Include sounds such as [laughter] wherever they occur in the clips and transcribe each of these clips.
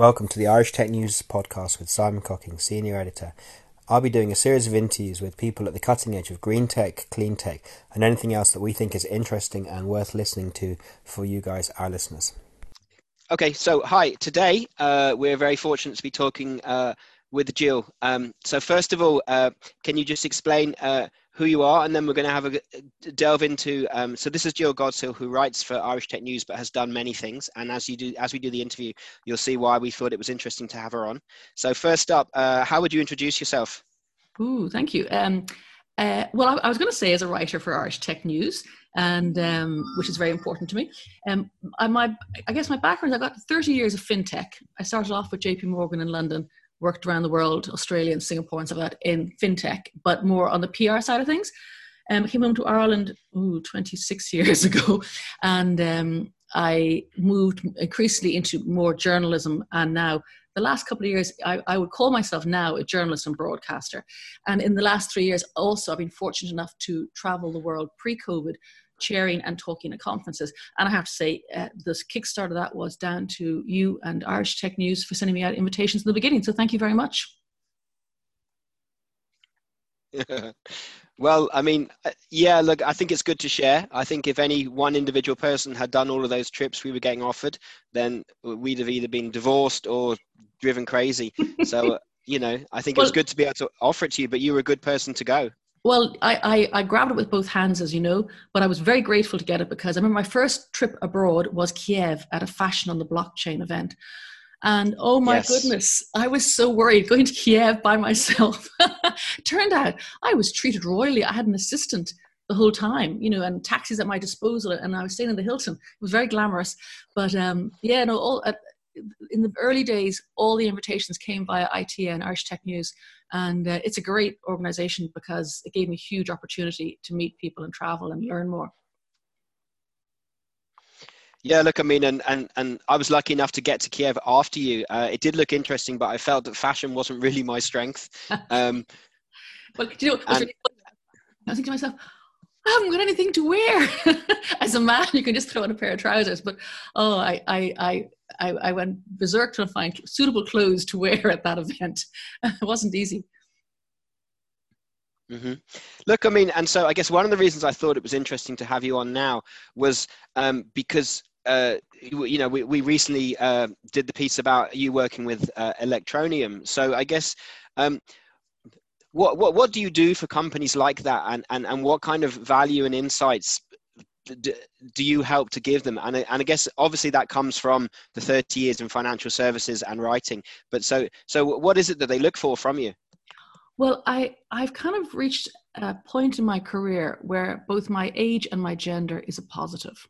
Welcome to the Irish Tech News podcast with Simon Cocking, Senior Editor. I'll be doing a series of interviews with people at the cutting edge of green tech, clean tech, and anything else that we think is interesting and worth listening to for you guys, our listeners. Okay, so hi. Today uh, we're very fortunate to be talking uh, with Jill. Um, so first of all, uh, can you just explain uh, who you are, and then we're going to have a delve into. Um, so this is Jill Godsil, who writes for Irish Tech News, but has done many things. And as you do, as we do the interview, you'll see why we thought it was interesting to have her on. So first up, uh, how would you introduce yourself? Ooh, thank you. Um, uh, well, I, I was going to say as a writer for Irish Tech News, and um, which is very important to me. Um, I, my, I guess my background, I got 30 years of fintech. I started off with JP Morgan in London, worked around the world, Australia and Singapore and stuff like that in fintech, but more on the PR side of things. Um, came home to Ireland ooh, 26 [laughs] years ago, and um, I moved increasingly into more journalism. And now, the last couple of years, I, I, would call myself now a journalist and broadcaster. And in the last three years, also, I've been fortunate enough to travel the world pre COVID chairing and talking at conferences. And I have to say, uh, this kickstart of that was down to you and Irish Tech News for sending me out invitations in the beginning. So thank you very much. [laughs] well, I mean, uh, yeah, look, I think it's good to share. I think if any one individual person had done all of those trips we were getting offered, then we'd have either been divorced or driven crazy. so, [laughs] you know, I think well, it was good to be able to offer it to you, but you were a good person to go. Well, I, I, I, grabbed it with both hands, as you know, but I was very grateful to get it because I remember my first trip abroad was Kiev at a fashion on the blockchain event. And oh my yes. goodness, I was so worried going to Kiev by myself. [laughs] Turned out I was treated royally. I had an assistant the whole time, you know, and taxis at my disposal, and I was staying in the Hilton. It was very glamorous. But um, yeah, no, all, uh, in the early days, all the invitations came via ITN, Irish Tech News, and uh, it's a great organization because it gave me a huge opportunity to meet people and travel and learn more. Yeah, look, I mean, and, and, and I was lucky enough to get to Kiev after you. Uh, it did look interesting, but I felt that fashion wasn't really my strength. [laughs] Um, well, you know, and, really I think to myself, I haven't got anything to wear. [laughs] As a man, you can just throw on a pair of trousers, but oh, I, I, I, I, I went berserk to find suitable clothes to wear at that event. [laughs] it wasn't easy. Mm-hmm. Look, I mean, and so I guess one of the reasons I thought it was interesting to have you on now was um, because uh, you, know we, we recently uh, did the piece about you working with uh, Electroneum. So I guess um, what, what what do you do for companies like that, and and and what kind of value and insights do, you help to give them? And, and I guess obviously that comes from the 30 years in financial services and writing. But so, so what is it that they look for from you? Well, I, I've kind of reached a point in my career where both my age and my gender is a positive,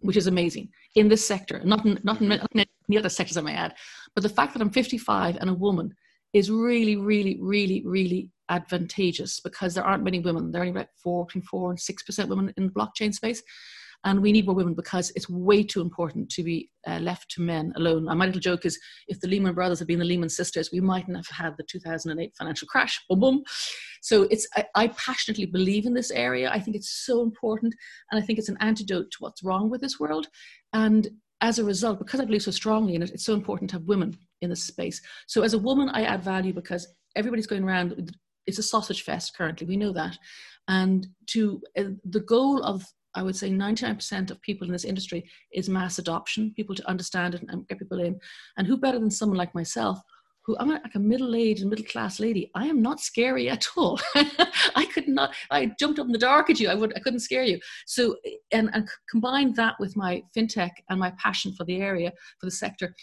which is amazing in this sector, not in, not in, not in any other sectors I may add. But the fact that I'm 55 and a woman is really, really, really, really advantageous because there aren't many women. There are only about four, between four and six percent women in the blockchain space, and we need more women because it's way too important to be uh, left to men alone. And my little joke is, if the Lehman Brothers had been the Lehman sisters, we mightn't have had the 2008 financial crash. Boom, boom. So it's I, I passionately believe in this area. I think it's so important, and I think it's an antidote to what's wrong with this world. And as a result, because I believe so strongly in it, it's so important to have women in this space. So as a woman, I add value because everybody's going around it's a sausage fest currently. We know that, and to uh, the goal of I would say 99% of people in this industry is mass adoption, people to understand it and get people in. And who better than someone like myself, who I'm like a middle-aged, and middle-class lady. I am not scary at all. [laughs] I could not. I jumped up in the dark at you. I would. I couldn't scare you. So, and and combine that with my fintech and my passion for the area, for the sector,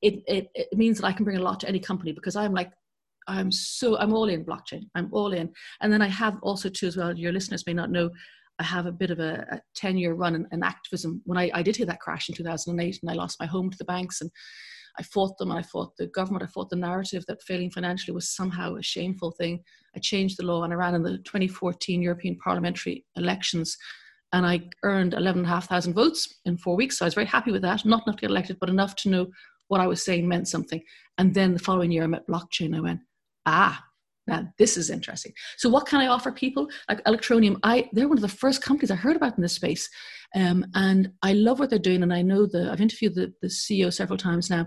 it, it, it means that I can bring a lot to any company because I'm like I'm so I'm all in blockchain. I'm all in. And then I have also too as well. Your listeners may not know. I have a bit of a, a 10 year run in, in, activism. When I, I did hear that crash in 2008 and I lost my home to the banks and I fought them and I fought the government. I fought the narrative that failing financially was somehow a shameful thing. I changed the law and I ran in the 2014 European parliamentary elections and I earned 11,500 votes in four weeks. So I was very happy with that. Not enough to get elected, but enough to know what I was saying meant something. And then the following year I met blockchain. I went, ah, now this is interesting. So what can I offer people? Like Electroneum, I they're one of the first companies I heard about in this space. Um, and I love what they're doing. And I know the I've interviewed the, the CEO several times now.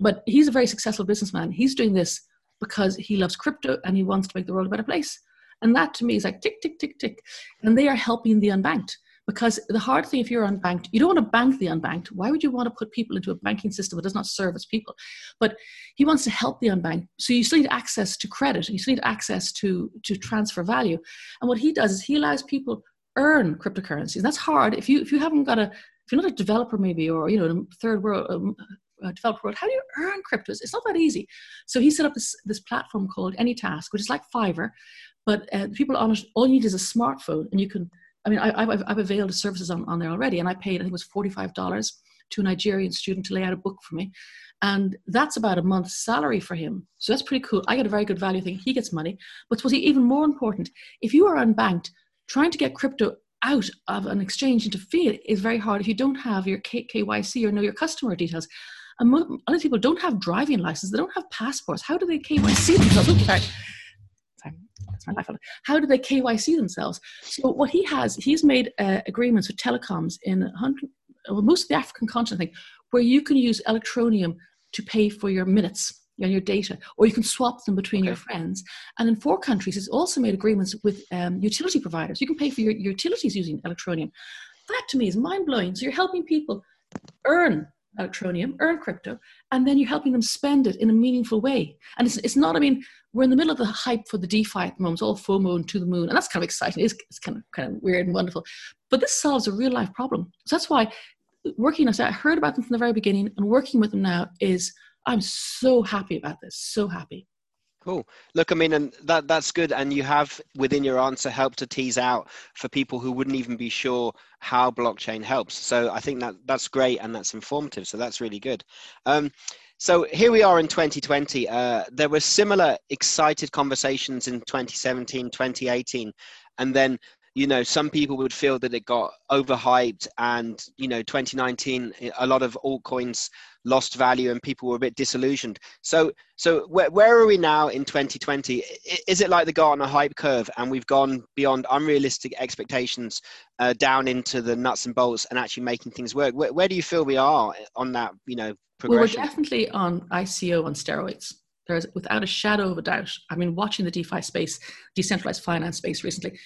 But he's a very successful businessman. He's doing this because he loves crypto and he wants to make the world a better place. And that to me is like tick, tick, tick, tick. And they are helping the unbanked. Because the hard thing, if you're unbanked, you don't want to bank the unbanked. Why would you want to put people into a banking system that does not service people? But he wants to help the unbanked. So you still need access to credit. You still need access to, to transfer value. And what he does is he allows people earn cryptocurrencies. That's hard. If you if you haven't got a if you're not a developer maybe or you know third world um, uh, developed world, how do you earn cryptos? It's not that easy. So he set up this this platform called AnyTask, which is like Fiverr, but uh, people on it all you need is a smartphone, and you can I mean, I, have I've availed services on, on there already, and I paid, I think it was $45 to a Nigerian student to lay out a book for me. And that's about a month's salary for him. So that's pretty cool. I get a very good value thing. He gets money. But what's even more important, if you are unbanked, trying to get crypto out of an exchange into fiat is very hard if you don't have your KYC or know your customer details. And other people don't have driving licenses, they don't have passports. How do they KYC themselves? Oops, that's my life. How do they KYC themselves? So what he has, he's made uh, agreements with telecoms in 100, well, most of the African continent, I think, where you can use electroneum to pay for your minutes and your data, or you can swap them between okay. your friends. And in four countries, he's also made agreements with um, utility providers. You can pay for your, your utilities using electroneum. That to me is mind blowing. So you're helping people earn electroneum, earn crypto, and then you're helping them spend it in a meaningful way. And it's, it's not, I mean, we're in the middle of the hype for the DeFi at the moment. It's all FOMO and to the moon, and that's kind of exciting. It's, it's kind of kind of weird and wonderful, but this solves a real life problem. So that's why working on I heard about them from the very beginning, and working with them now is I'm so happy about this. So happy. Cool. Look, I mean, and that that's good. And you have within your answer helped to tease out for people who wouldn't even be sure how blockchain helps. So I think that that's great and that's informative. So that's really good. Um, so here we are in 2020. Uh, there were similar excited conversations in 2017, 2018, and then you know some people would feel that it got overhyped and you know 2019 a lot of altcoins lost value and people were a bit disillusioned so so where, where are we now in 2020 is it like the Gartner hype curve and we've gone beyond unrealistic expectations uh, down into the nuts and bolts and actually making things work where, where do you feel we are on that you know well, we're definitely on ICO on steroids. There's without a shadow of a doubt. I mean, watching the DeFi space, decentralized finance space recently,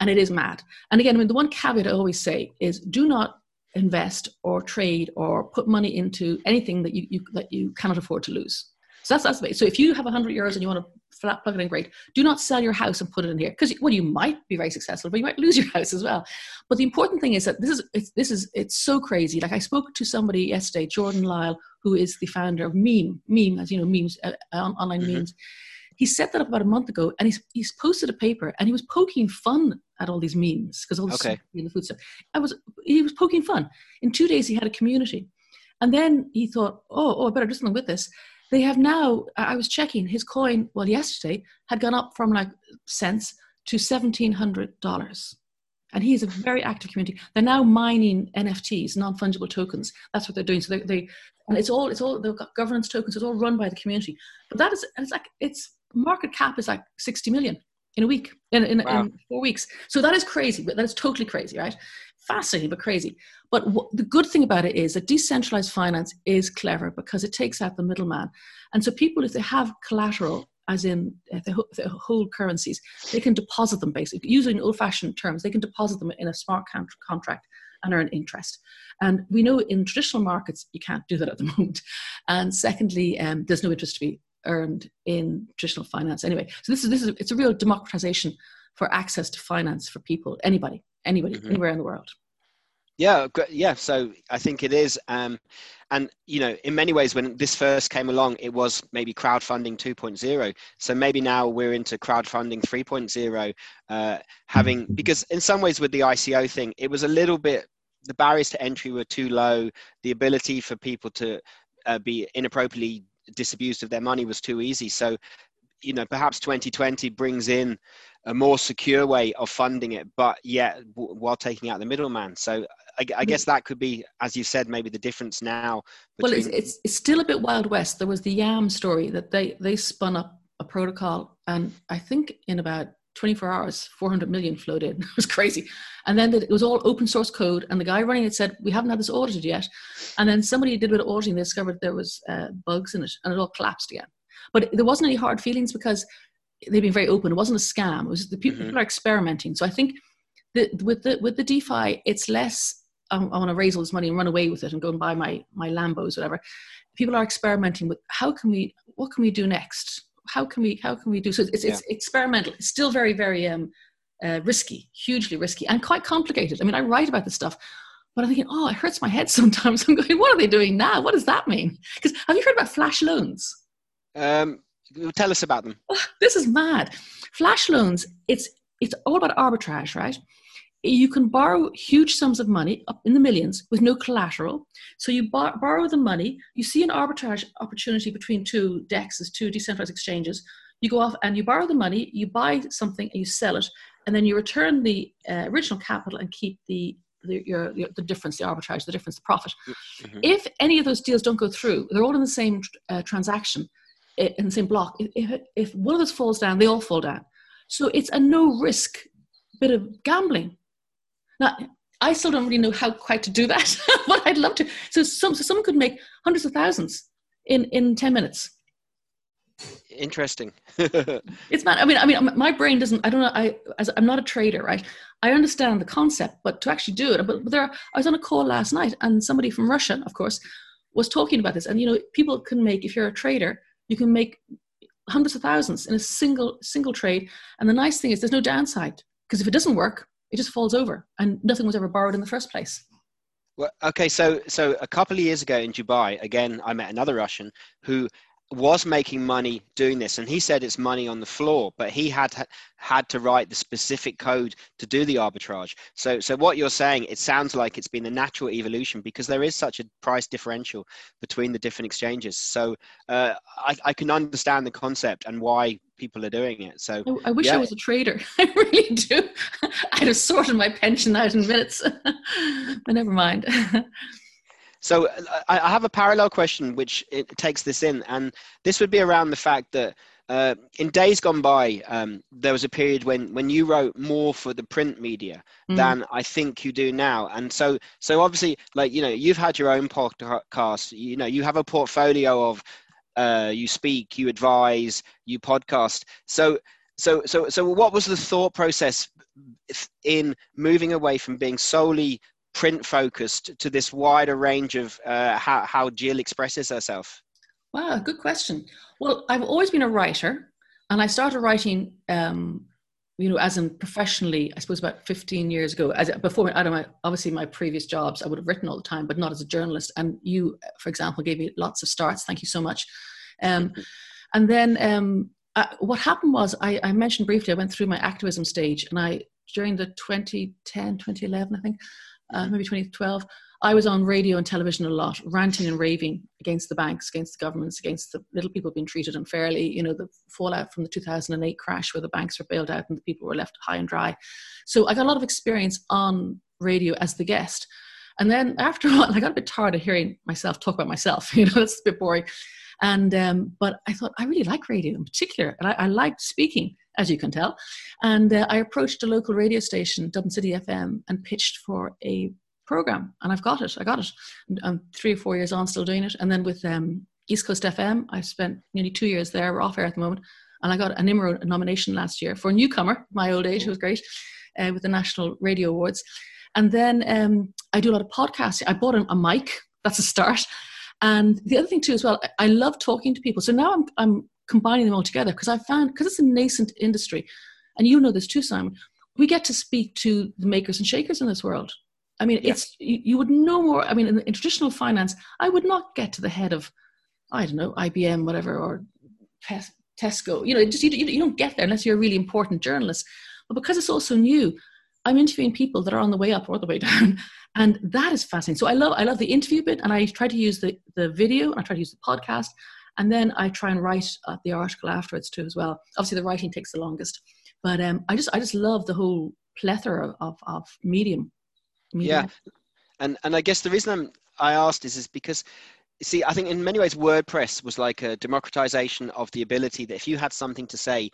and it is mad. And again, I mean, the one caveat I always say is do not invest or trade or put money into anything that you, you that you cannot afford to lose. So that's that's the So if you have 100 euros and you want to flat plug it in, great. Do not sell your house and put it in here because well, you might be very successful, but you might lose your [laughs] house as well. But the important thing is that this is it's, this is it's so crazy. Like I spoke to somebody yesterday, Jordan Lyall, who is the founder of Meme, Meme as you know, memes, uh, uh online mm-hmm. memes. He set that up about a month ago, and he's he's posted a paper, and he was poking fun at all these memes because all okay. in the food stuff. I was he was poking fun. In two days, he had a community, and then he thought, oh, oh, I better do something with this. They have now. I was checking his coin. Well, yesterday had gone up from like cents to seventeen hundred dollars and he is a very active community. They're now mining NFTs, non fungible tokens. That's what they're doing. So they, they and it's all it's all they've got governance tokens. It's all run by the community. But that is it's like its market cap is like sixty million in a week in in, wow. in four weeks. So that is crazy. But that is totally crazy, right? Fascinating, but crazy. But the good thing about it is that decentralized finance is clever because it takes out the middleman. And so people, if they have collateral as in uh, the, the whole currencies, they can deposit them basically using old-fashioned terms. They can deposit them in a smart contract and earn interest. And we know in traditional markets you can't do that at the [laughs] moment. And secondly, um, there's no interest to be earned in traditional finance anyway. So this is this is it's a real democratization for access to finance for people, anybody, anybody, mm-hmm. anywhere in the world. Yeah, yeah. So I think it is, um, and you know, in many ways, when this first came along, it was maybe crowdfunding 2.0. So maybe now we're into crowdfunding 3.0, uh, having because in some ways with the ICO thing, it was a little bit the barriers to entry were too low. The ability for people to uh, be inappropriately disabused of their money was too easy. So you know, perhaps 2020 brings in a more secure way of funding it, but yet w- while taking out the middleman. So I, I, guess that could be, as you said, maybe the difference now. Between... Well, it's, it's, it's still a bit Wild West. There was the Yam story that they, they spun up a protocol, and I think in about 24 hours, 400 million flowed in. [laughs] It was crazy. And then it was all open source code. And the guy running it said, We haven't had this audited yet. And then somebody did a bit of auditing. They discovered there was uh, bugs in it and it all collapsed again. But there wasn't any hard feelings because they've been very open. It wasn't a scam. It was the people, mm-hmm. people are experimenting. So I think the, with the with the DeFi, it's less. Um, I want to raise all this money and run away with it and go and buy my my Lambos, whatever. People are experimenting with how can we, what can we do next? How can we, how can we do? So it's yeah. it's experimental. It's still very very um, uh, risky, hugely risky, and quite complicated. I mean, I write about this stuff, but I'm thinking, oh, it hurts my head [laughs] sometimes. I'm going, what are they doing now? What does that mean? Because have you heard about flash loans? Um, tell us about them. Oh, this is mad. Flash loans. It's it's all about arbitrage, right? You can borrow huge sums of money up in the millions with no collateral. So you bar- borrow the money. You see an arbitrage opportunity between two dexes, two decentralized exchanges. You go off and you borrow the money. You buy something and you sell it, and then you return the uh, original capital and keep the the, your, your, the difference, the arbitrage, the difference, the profit. Mm-hmm. If any of those deals don't go through, they're all in the same uh, transaction in the same block. If, if one of those falls down, they all fall down. So it's a no risk bit of gambling. Now, I still don't really know how quite to do that, [laughs] but I'd love to. So, some, so someone could make hundreds of thousands in, in 10 minutes. Interesting. [laughs] it's not, I mean, I mean, my brain doesn't, I don't know, I, as, I'm not a trader, right? I understand the concept, but to actually do it, but, but there, are, I was on a call last night and somebody from Russia, of course, was talking about this. And, you know, people can make, if you're a trader, you can make hundreds of thousands in a single single trade and the nice thing is there's no downside because if it doesn't work it just falls over and nothing was ever borrowed in the first place. Well okay so so a couple of years ago in dubai again i met another russian who was making money doing this and he said it's money on the floor but he had had to write the specific code to do the arbitrage. So so what you're saying it sounds like it's been a natural evolution because there is such a price differential between the different exchanges. So uh, I, I, can understand the concept and why people are doing it. So i, I wish yeah. i was a trader. [laughs] I really do. I'd have sorted my pension out in minutes but never mind [laughs] so I, have a parallel question which takes this in, and this would be around the fact that uh, in days gone by, um, there was a period when when you wrote more for the print media mm. than I think you do now, and so so obviously, like you know, you've had your own podcast. You know, you have a portfolio of uh, you speak, you advise, you podcast. So so so so, what was the thought process in moving away from being solely print focused to this wider range of uh, how, how Jill expresses herself? Wow, good question. Well, I've always been a writer, and I started writing, um, you know, as in professionally, I suppose about 15 years ago. As before, out of my obviously my previous jobs, I would have written all the time, but not as a journalist. And you, for example, gave me lots of starts. Thank you so much. Um, [laughs] and then um, uh, what happened was, I, I mentioned briefly, I went through my activism stage, and I during the 2010, 2011, I think uh, maybe 2012, I was on radio and television a lot, ranting and raving against the banks, against the governments, against the little people being treated unfairly. You know, the fallout from the 2008 crash where the banks were bailed out and the people were left high and dry. So I got a lot of experience on radio as the guest. And then after a [laughs] while, I got a bit tired of hearing myself talk about myself. [laughs] You know, that's a bit boring. And um, but I thought I really like radio in particular, and I, I liked speaking as you can tell. And uh, I approached a local radio station, Dublin City FM, and pitched for a program. And I've got it. I got it. I'm three or four years on, still doing it. And then with um, East Coast FM, I've spent nearly two years there. We're off air at the moment. And I got an IMRO nomination last year for a newcomer, my old age, was great, uh, with the National Radio Awards. And then um, I do a lot of podcasting. I bought a, a mic. That's a start. And the other thing too, as well, I love talking to people. So now I'm, I'm combining them all together because I found because it's a nascent industry, and you know this too, Simon. We get to speak to the makers and shakers in this world. I mean, yeah. it's you, you, would know more. I mean, in, in, traditional finance, I would not get to the head of, I don't know, IBM, whatever, or Tesco. You know, just you, you don't get there unless you're a really important journalist. But because it's also new, I'm interviewing people that are on the way up or the way [laughs] down, and that is fascinating. So I love I love the interview bit, and I try to use the the video, and I try to use the podcast, and then I try and write uh, the article afterwards too as well. Obviously, the writing takes the longest, but um, I just I just love the whole plethora of of medium. Yeah, and and I guess the reason I'm I asked is is because see i think in many ways wordpress was like a democratization of the ability that if you had something to say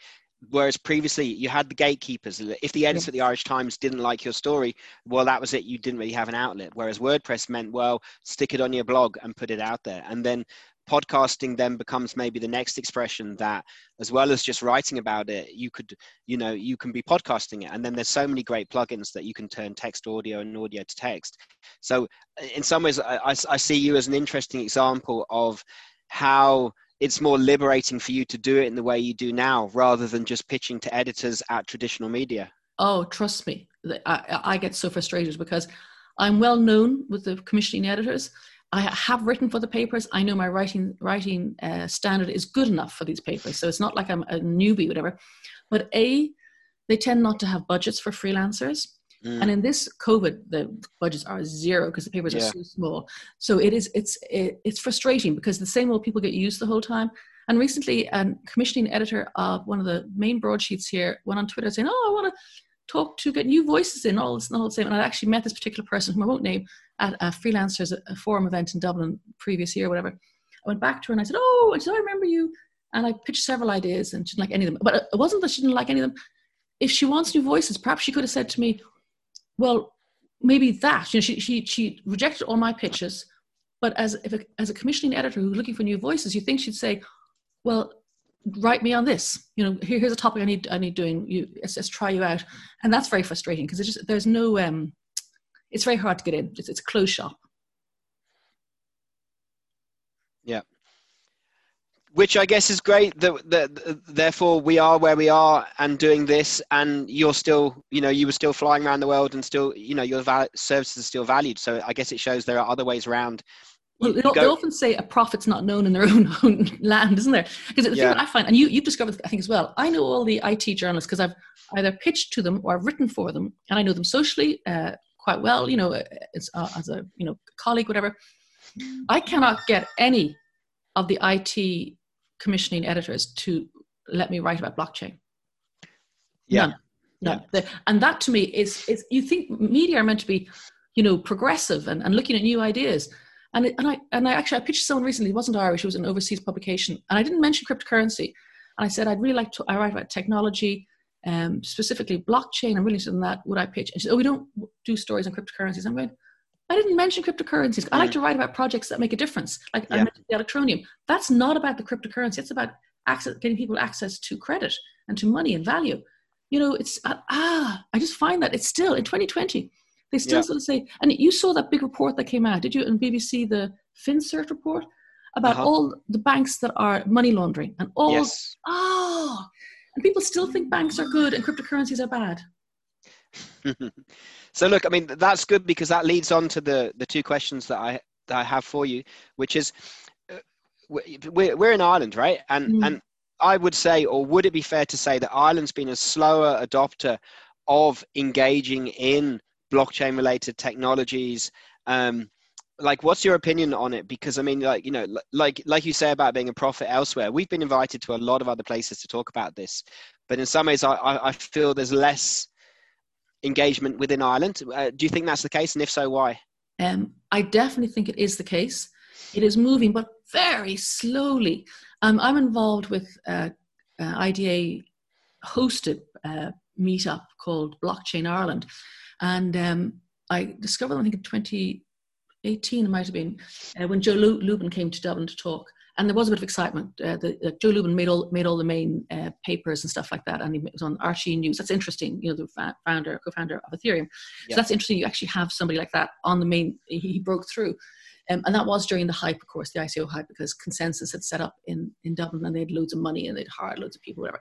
whereas previously you had the gatekeepers if the editor yeah. at the irish times didn't like your story well that was it you didn't really have an outlet whereas wordpress meant well stick it on your blog and put it out there and then podcasting then becomes maybe the next expression that as well as just writing about it you could you know you can be podcasting it. And then there's so many great plugins that you can turn text to audio and audio to text. So uh, in some ways i, I, I see you as an interesting example of how it's more liberating for you to do it in the way you do now rather than just pitching to editors at traditional media. Oh trust me. I, I get so frustrated because i'm well known with the commissioning editors I have written for the papers. I know my writing writing uh, standard is good enough for these papers, so it's not like I'm a newbie, whatever. But a, they tend not to have budgets for freelancers, mm. and in this COVID, the budgets are zero because the papers yeah. are so small. So it is it's it, it's frustrating because the same old people get used the whole time. And recently, a commissioning editor of one of the main broadsheets here went on Twitter saying, "Oh, I want to talk to get new voices in all not all the same and i actually met this particular person whom i won't name at a freelancers a forum event in dublin previous year whatever. I went back to her and i said oh I, said, I remember you. And i pitched several ideas and she didn't like any of them. But it wasn't that she didn't like any of them. If she wants new voices perhaps she could have said to me well maybe that. You know she, she, she rejected all my pitches. But as, if a, as a commissioning editor who's looking for new voices you think she'd say well write me on this. You know Here, here's a topic i need i need doing. You let's, let's try you out. And that's very frustrating because just there's no um it's very hard to get in. It's, it's a closed shop. Yeah. Which i guess is great that, that therefore we are where we are and doing this and you're still you know you were still flying around the world and still you know your val- services are still valued. So i guess it shows there are other ways around well, they, they, often say a prophet's not known in their [laughs] own, own land, isn't there? Because the yeah. thing that I find, and you, you've discovered, I think as well, I know all the IT journalists because I've either pitched to them or I've written for them, and I know them socially uh, quite well, you know, as, uh, as a you know colleague, whatever. I cannot get any of the IT commissioning editors to let me write about blockchain. Yeah. None. None. Yeah. And that to me is, is, you think media are meant to be, you know, progressive and, and looking at new ideas and, it, and I and I actually I pitched someone recently. It wasn't Irish. It was an overseas publication, and I didn't mention cryptocurrency. And I said I'd really like to. I write about technology, um, specifically blockchain. I'm really interested in that. Would I pitch? And she said, "Oh, we don't do stories on cryptocurrencies." I'm going. I didn't mention cryptocurrencies. I like mm. to write about projects that make a difference, like yeah. the Electroneum. That's not about the cryptocurrency. It's about access, getting people access to credit and to money and value. You know, it's uh, ah. I just find that it's still in 2020 they still yeah. sort of say, and you saw that big report that came out, did you, in BBC, the FinCEN report about uh-huh. all the banks that are money laundering and all. Yes. Oh, and people still think banks are good and cryptocurrencies are bad. [laughs] so look, I mean, that's good because that leads on to the the two questions that I that I have for you, which is, uh, we're we're in Ireland, right? And mm. and I would say, or would it be fair to say that Ireland's been a slower adopter of engaging in blockchain related technologies. Um, like what's your opinion on it? Because i mean like you know like like you say about being a prophet elsewhere we've been invited to a lot of other places to talk about this. But in some ways i, I feel there's less engagement within ireland. Uh, do you think that's the case? And if so why? Um, i definitely think it is the case. It is moving but very slowly. Um, i'm involved with uh, uh, ida hosted uh, meetup called blockchain ireland and um, I discovered, I think in 2018, it might have been, uh, when Joe Lubin came to Dublin to talk. And there was a bit of excitement. Uh, the, uh, Joe Lubin made all made all the main uh, papers and stuff like that, and he was on RTÉ News. That's interesting. You know, the founder, co-founder of Ethereum. So that's interesting. You actually have somebody like that on the main. He, he broke through, um, and that was during the hype, of course, the ICO hype, because ConsenSys had set up in in Dublin, and they had loads of money and they'd hired loads of people, whatever.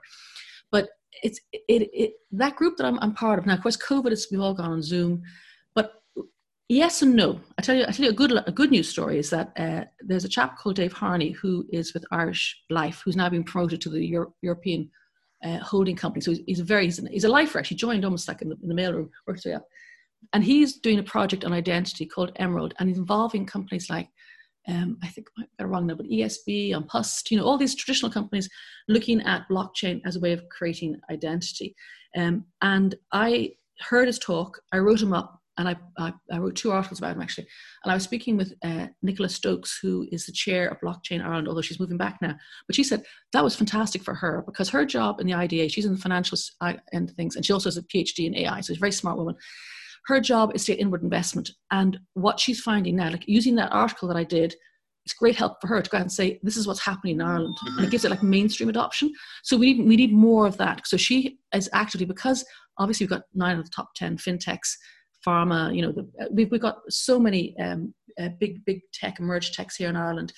But it's it, it that group that I'm, I'm part of now. Of course, COVID is we've all gone on Zoom, but yes and no. I tell you, I tell you a good a good news story is that uh, there's a chap called Dave Harney who is with Irish Life, who's now being promoted to the Euro- European uh, holding company. So he's, he's a very he's, an, he's a lifer. Actually, joined almost like in the, in the mailroom, worked his and he's doing a project on identity called Emerald, and he's involving companies like um, I think I get wrong now, but ESB, and Pust, you know, all these traditional companies looking at blockchain as a way of creating identity. Um, and I heard his talk, I wrote him up, and I, I, I, wrote two articles about him actually. And I was speaking with uh, Nicola Stokes, who is the chair of Blockchain Ireland, although she's moving back now. But she said that was fantastic for her because her job in the IDA, she's in the financial end things, and she also has a PhD in AI, so she's a very smart woman. Her job is to get inward investment. And what she's finding now, like using that article that I did, it's great help for her to go out and say this is what's happening in Ireland, mm-hmm. and it gives it like mainstream adoption. So we need we need more of that. So she is actively because obviously we've got nine of the top ten fintechs, pharma. You know, the, we've we've got so many um, uh, big big tech emerged techs here in Ireland.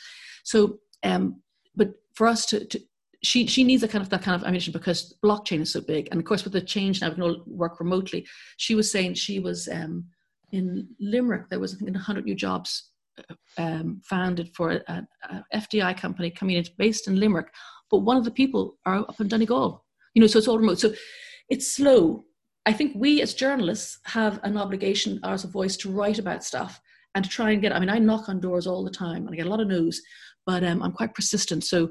So, um, but for us to, to she she needs a kind of that kind of ambition because blockchain is so big, and of course with the change now we can all work remotely. She was saying she was um, in Limerick. There was I think 100 new jobs um, founded for a, a, FDI company coming in based in Limerick, but one of the people are up in Donegal. You know, so it's all remote. So it's slow. I think we as journalists have an obligation as a voice to write about stuff and to try and get. I mean, I knock on doors all the time and I get a lot of news, but um, I'm quite persistent. So,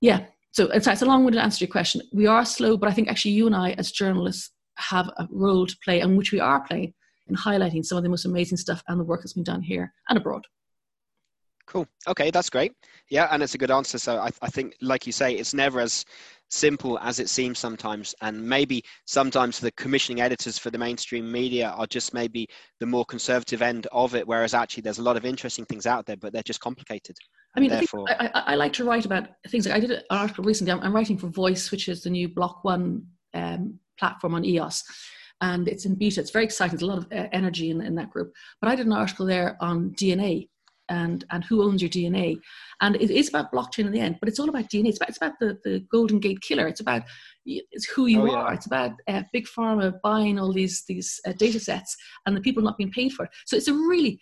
yeah. So it's, it's a long-winded answer to your question. We are slow, but I think actually you and I as journalists have a role to play, and which we are playing in highlighting some of the most amazing stuff and the work that's been done here and abroad. Cool. Okay, that's great. Yeah, and it's a good answer. So I, I think, like you say, it's never as simple as it seems sometimes. And maybe sometimes the commissioning editors for the mainstream media are just maybe the more conservative end of it, whereas actually there's a lot of interesting things out there, but they're just complicated. I mean, therefore... I, I, I, like to write about things. Like I did an article recently. I'm, I'm writing for Voice, which is the new Block One um, platform on EOS and it's in beta. It's very exciting. There's a lot of uh, energy in, in that group. But I did an article there on DNA and and who owns your DNA, and it is about blockchain in the end. But it's all about DNA. It's about it's about the the Golden Gate Killer. It's about it's who you oh, yeah. are. It's about uh, big pharma buying all these these uh, data sets and the people not being paid for it. So it's a really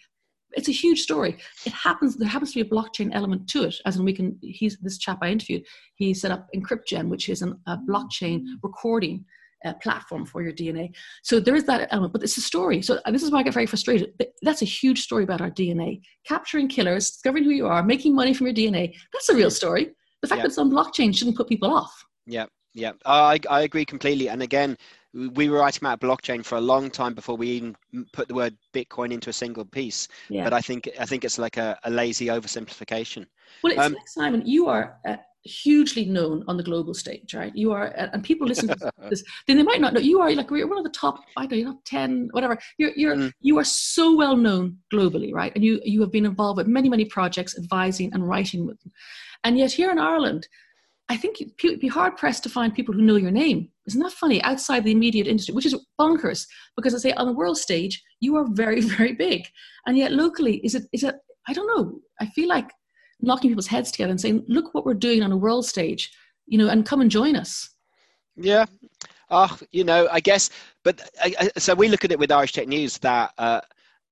it's a huge story. It happens. There happens to be a blockchain element to it, as in we can. He's this chap I interviewed. He set up EncrypGen, which is an, a blockchain recording uh, platform for your DNA. So there is that element, but it's a story. So this is why I get very frustrated. That's a huge story about our DNA. Capturing killers, discovering who you are, making money from your DNA. That's a real story. The fact that it's on blockchain shouldn't put people off. Yeah, yeah, I, I agree completely. And again, we were writing about blockchain for a long time before we even put the word Bitcoin into a single piece. Yeah. But I think I think it's like a, a lazy oversimplification. Well, it's um, like Simon, you are uh, hugely known on the global stage, right? You are, and people listen to this, [laughs] then they might not know. You are like you're one of the top, I don't know, ten, whatever. You're you're mm. you are so well known globally, right? And you you have been involved with many many projects, advising and writing with them. And yet here in Ireland, I think you'd be hard pressed to find people who know your name. Isn't that funny? Outside the immediate industry, which is bonkers, because I say on the world stage you are very [laughs] very big, and yet locally, is it is it? I don't know. I feel like knocking people's heads together and saying, look what we're doing on a world stage, you know, and come and join us. Yeah. Oh, you know, I guess, but so we look at it with Irish Tech News that uh,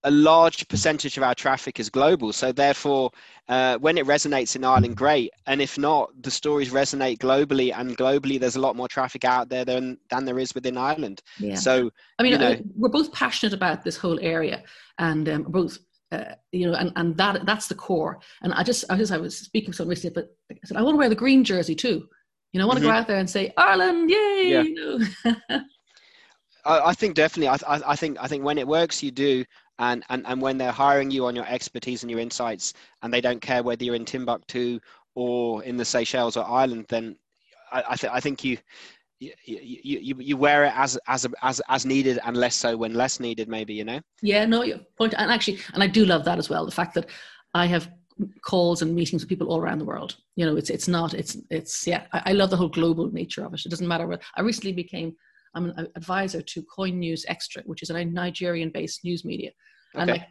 a large percentage of our traffic is global. So therefore, uh, when it resonates in Ireland, great. And if not, the stories resonate globally, and globally, there's a lot more traffic out there than than there is within Ireland. Yeah. So I mean, you know, we're both passionate about this whole area, and um, both uh, you know, and, and that that's the core. And I just, I just, I was speaking to someone recently, but I said, I want to wear the green jersey too. You know, I want to mm-hmm. go out there and say, Ireland, yay! Yeah. You know? [laughs] I, think definitely. I, I, I, think, I think when it works, you do. And, and, and when they're hiring you on your expertise and your insights, and they don't care whether you're in Timbuktu or in the Seychelles or Ireland, then I, I, th- I think you, you, you, you wear it as as as as needed and less so when less needed maybe you know yeah no your point and actually and i do love that as well the fact that i have calls and meetings with people all around the world you know it's it's not it's it's yeah i, I love the whole global nature of it it doesn't matter where i recently became i'm an advisor to coin news extra which is a nigerian based news media okay. and like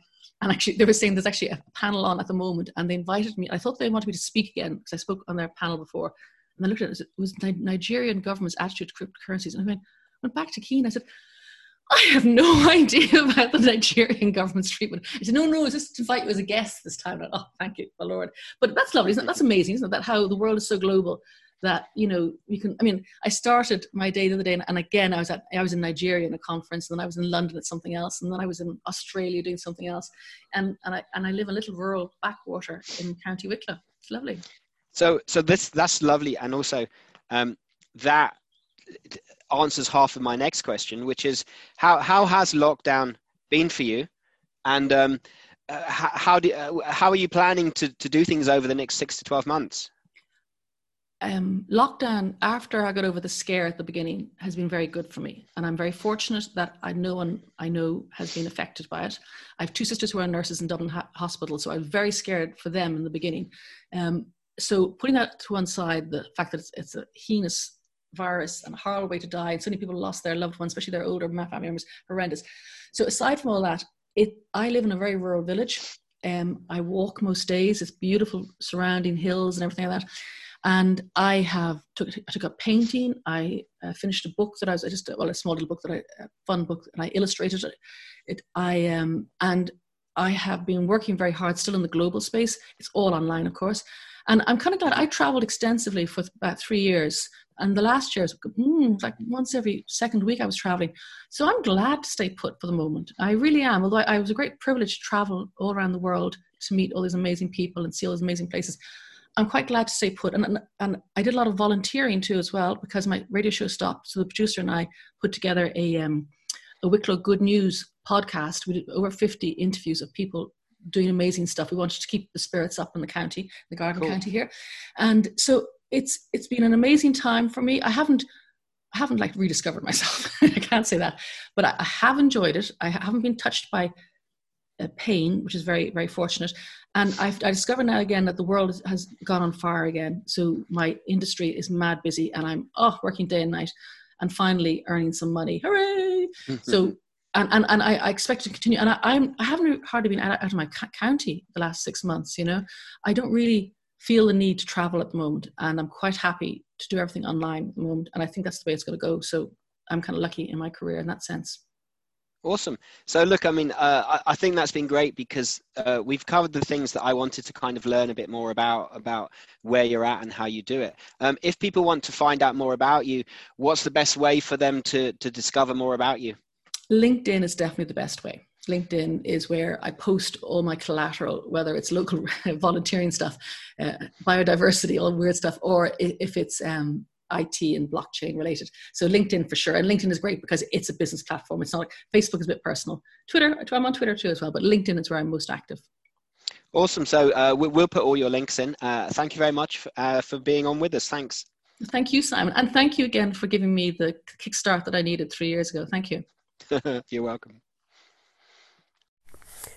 and actually they were saying there's actually a panel on at the moment and they invited me i thought they wanted me to speak again because i spoke on their panel before and I looked at it, it was the Nigerian government's attitude to cryptocurrencies. And I went, went back to Keane. I said, I have no [laughs] idea about the Nigerian government's treatment. I said, no, no, it's just to invite you as a guest this time. oh, thank you, my lord. But that's lovely, isn't it? That's amazing, isn't it? That how the world is so global that, you know, you can, I mean, I started my day the other day and again, I was at, I was in Nigeria in a conference and then I was in London at something else. And then I was in Australia doing something else. And, and I, and I live a little rural backwater in County Wicklow. It's lovely. So so this that's lovely, and also um, that answers half of my next question, which is how how has lockdown been for you, and um, uh, how, how do uh, how are you planning to to do things over the next six to twelve months? Um, lockdown after I got over the scare at the beginning has been very good for me, and I'm very fortunate that I no one I know has been affected by it. I have two sisters who are nurses in Dublin ha- Hospital, so I was very scared for them in the beginning. Um, so putting that to one side, the fact that it's, it's, a heinous virus and a horrible way to die, and so many people lost their loved ones, especially their older family members, horrendous. So aside from all that, it I live in a very rural village. Um, I walk most days. It's beautiful surrounding hills and everything like that and I have took I took up painting. I uh, finished a book that I was I just well a small little book that I a fun book and I illustrated it. it I um and I have been working very hard still in the global space. It's all online, of course. And I'm kind of glad I traveled extensively for about three years. And the last year, mm, like once every second week, I was traveling. So I'm glad to stay put for the moment. I really am. Although I, I was a great privilege to travel all around the world to meet all these amazing people and see all these amazing places. I'm quite glad to stay put. And, and, and, I did a lot of volunteering too as well because my radio show stopped. So the producer and I put together a, um, a Wicklow Good News podcast. We did over 50 interviews of people doing amazing stuff. We wanted to keep the spirits up in the county, the Garden cool. County here. And so it's it's been an amazing time for me. I haven't I haven't like rediscovered myself. [laughs] I can't say that, but I, I have enjoyed it. I haven't been touched by pain, which is very, very fortunate. And I've, I discover now again that the world has gone on fire again. So my industry is mad busy and I'm oh, working day and night and finally earning some money. Hooray! [laughs] so, and, and, and I, I, expect to continue. And I, I'm, I haven't hardly been out, out of my county the last six months, you know. I don't really feel the need to travel at the moment. And I'm quite happy to do everything online at the moment. And I think that's the way it's going to go. So I'm kind of lucky in my career in that sense. Awesome. So, look, I mean, uh, I, I, think that's been great because uh, we've covered the things that I wanted to kind of learn a bit more about, about where you're at and how you do it. Um, if people want to find out more about you, what's the best way for them to, to discover more about you? LinkedIn is definitely the best way. LinkedIn is where I post all my collateral, whether it's local [laughs] volunteering stuff, uh, biodiversity, all weird stuff, or if it's um, IT and blockchain related. So LinkedIn for sure. And LinkedIn is great because it's a business platform. It's not like Facebook is a bit personal. Twitter, I'm on Twitter too as well, but LinkedIn is where I'm most active. Awesome. So uh, we'll put all your links in. Uh, thank you very much for, uh, for being on with us. Thanks. Thank you, Simon. And thank you again for giving me the kickstart that I needed three years ago. Thank you. [laughs] You're welcome.